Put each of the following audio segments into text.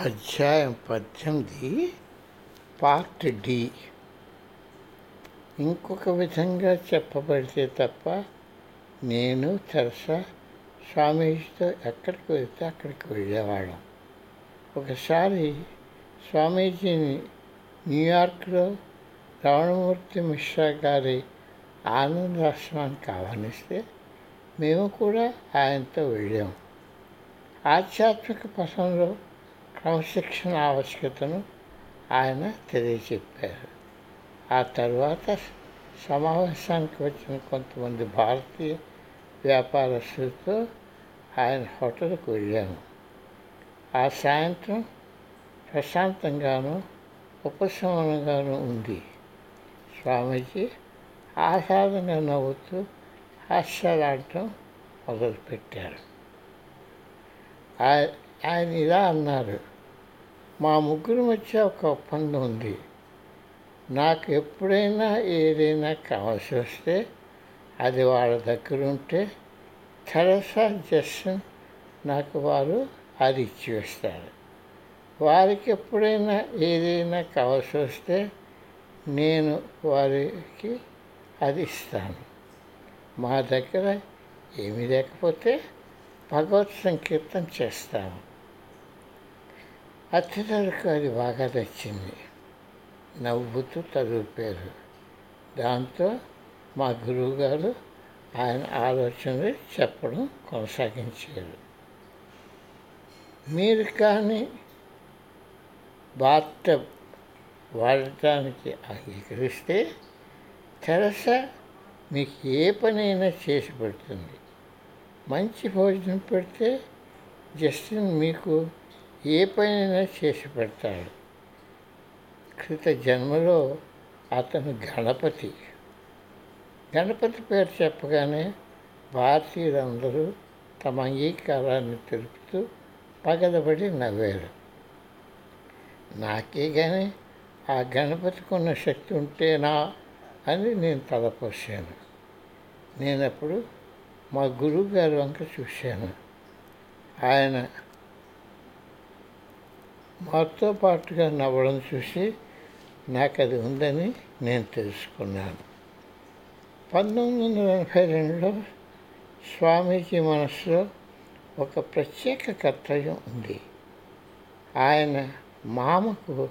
అధ్యాయం పద్దెనిమిది part D. ఇంకొక విధంగా చెప్పబడితే తప్ప నేను తెరసా స్వామీజీతో ఎక్కడికి వెళ్తే అక్కడికి వెళ్ళేవాళ్ళం. ఒకసారి స్వామీజీని న్యూయార్క్లో రమణమూర్తి మిశ్రా గారి ఆనందాశ్రమానికి ఆహ్వానిస్తే మేము కూడా ఆయనతో వెళ్ళాము ఆధ్యాత్మిక పథంలో క్రమశిక్షణ ఆవశ్యకతను ఆయన తెలియచెప్పారు ఆ తర్వాత సమావేశానికి వచ్చిన కొంతమంది భారతీయ వ్యాపారస్తులతో ఆయన హోటల్కు వెళ్ళాము ఆ సాయంత్రం ప్రశాంతంగాను ఉపశమనంగాను ఉంది. స్వామీజీ ఆహ్లాదంగా నవ్వుతూ హాస్యాలాడటం మొదలుపెట్టారు. ఆయ- ఆయన ఇలా అన్నారు మా ముగ్గురు మధ్య ఒక ఒప్పందం ఉంది. నాకు ఎప్పుడైనా ఏదైనా కావాల్సి వస్తే అది వాళ్ళ దగ్గర ఉంటే తెరసా జస్సన్ నాకు వారు అది ఇచ్చి వేస్తారు. వారికి ఎప్పుడైనా ఏదైనా కావాల్సి వస్తే నేను వారికి అది ఇస్తాను. మా దగ్గర ఏమీ లేకపోతే భగవత్ సంకీర్తన చేస్తాము. అతిథులకు అది బాగా నచ్చింది. నవ్వుతూ తదుపారు దాంతో మా గురువుగారు ఆయన ఆలోచనలు చెప్పడం కొనసాగించారు. మీరు కానీ బాత్టబ్ వాడటానికి అంగీకరిస్తే తెరస మీకు ఏ పనైనా చేసి పెడుతుంది. మంచి భోజనం పెడితే జస్టిన్ మీకు ఏ పనైనా చేసి పెడతాడు. క్రిత జన్మలో అతను గణపతి. గణపతి పేరు చెప్పగానే భారతీయులందరూ తమ అంగీకారాన్ని తెలుపుతూ పగలబడి నవ్వారు. నాకే కానీ ఆ గణపతికి ఉన్న శక్తి ఉంటేనా అని నేను తలపోసాను నేనప్పుడు మా గురువుగారి వంక చూశాను. ఆయన మాతో పాటుగా నవ్వడం చూసి నాకు అది ఉందని నేను తెలుసుకున్నాను. పంతొమ్మిది వందల ఎనభై రెండులో స్వామీజీ మనసులో ఒక ప్రత్యేక కర్తవ్యం ఉంది. ఆయన మామకు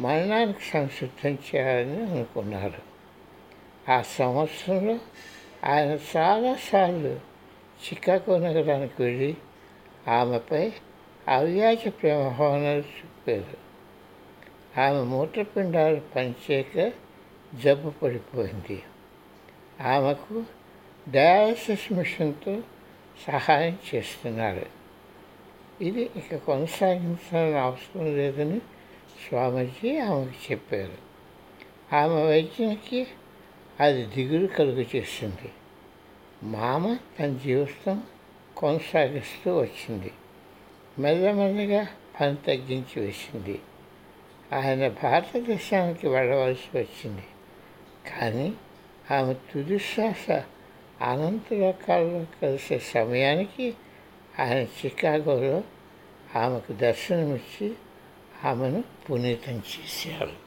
మరణానికి సంసిద్ధం చేయాలని అనుకున్నారు. ఆ సంవత్సరంలో ఆయన చాలాసార్లు చికాగో నగరానికి వెళ్ళి ఆమెపై అవ్యాజ ప్రేమ భావనలు చూపారు ఆమె మూత్రపిండాలు పనిచేయక జబ్బు పడిపోయింది. ఆమెకు డయాలసిస్ మిషన్తో సహాయం చేస్తున్నారు ఇది ఇక కొనసాగించాలని అవసరం లేదని స్వామీజీ ఆమెకు చెప్పారు. ఆమె వైద్యునికి అది దిగులు కలుగు చేసింది. మామ తన జీవితం కొనసాగిస్తూ వచ్చింది. మెల్లమెల్లగా పని తగ్గించి వేసింది ఆయన భారతదేశానికి వెళ్ళవలసి వచ్చింది. కానీ ఆమె తుదిశ్వాస అనంతలోకాల్లో కలిసే సమయానికి ఆయన చికాగోలో ఆమెకు దర్శనమిచ్చి ఆమెను పునీతం చేశారు.